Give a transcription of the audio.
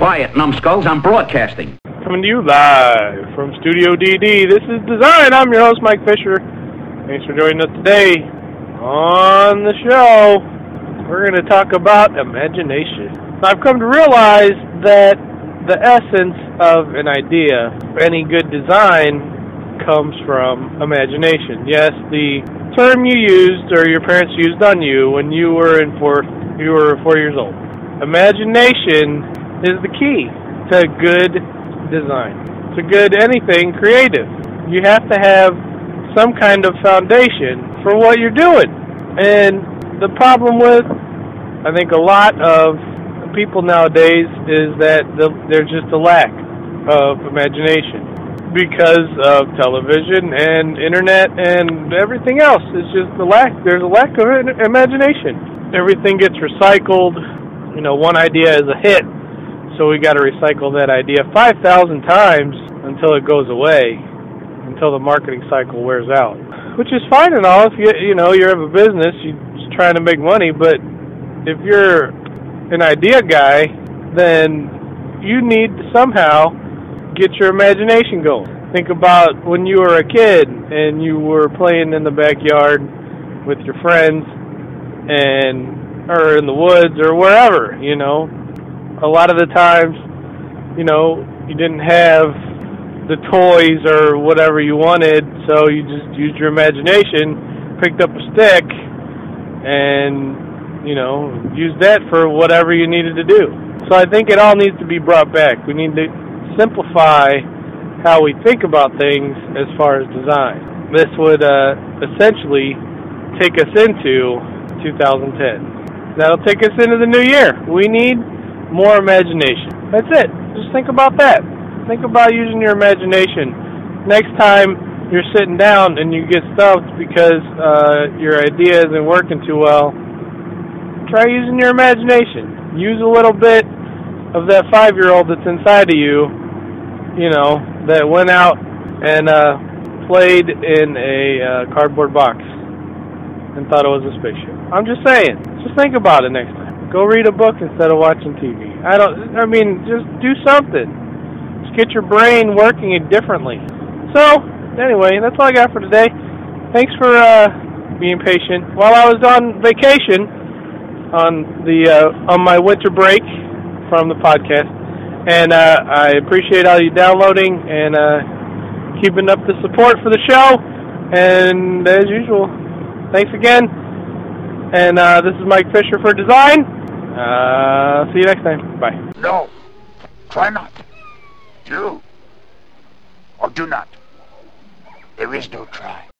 Quiet, numbskulls. I'm broadcasting. Coming to you live from Studio DD. This is Design. I'm your host, Mike Fisher. Thanks for joining us today. On the show, we're going to talk about imagination. I've come to realize that the essence of an idea, any good design, comes from imagination. Yes, the term you used or your parents used on you when you were in fourth, you were four years old. Imagination is the key to good design, to good anything creative. You have to have some kind of foundation for what you're doing. And the problem with, I think, a lot of people nowadays is that the, there's just a lack of imagination because of television and internet and everything else. It's just the lack. There's a lack of imagination. Everything gets recycled you know, one idea is a hit, so we got to recycle that idea 5,000 times until it goes away, until the marketing cycle wears out. Which is fine and all if you you know you have a business, you're trying to make money, but if you're an idea guy, then you need to somehow get your imagination going. Think about when you were a kid and you were playing in the backyard with your friends and or in the woods or wherever, you know. A lot of the times, you know, you didn't have the toys or whatever you wanted, so you just used your imagination, picked up a stick, and, you know, used that for whatever you needed to do. So I think it all needs to be brought back. We need to simplify how we think about things as far as design. This would uh, essentially take us into 2010. That'll take us into the new year. We need more imagination. That's it. Just think about that. Think about using your imagination. Next time you're sitting down and you get stumped because uh, your idea isn't working too well, try using your imagination. Use a little bit of that five year old that's inside of you, you know, that went out and uh, played in a uh, cardboard box and thought it was a spaceship. I'm just saying. Just think about it next time. Go read a book instead of watching TV. I don't. I mean, just do something. Just get your brain working differently. So, anyway, that's all I got for today. Thanks for uh, being patient. While I was on vacation, on the uh, on my winter break from the podcast, and uh, I appreciate all you downloading and uh, keeping up the support for the show. And as usual, thanks again. And uh, this is Mike Fisher for Design. Uh, see you next time. Bye. No. Try not. Do. Or do not. There is no try.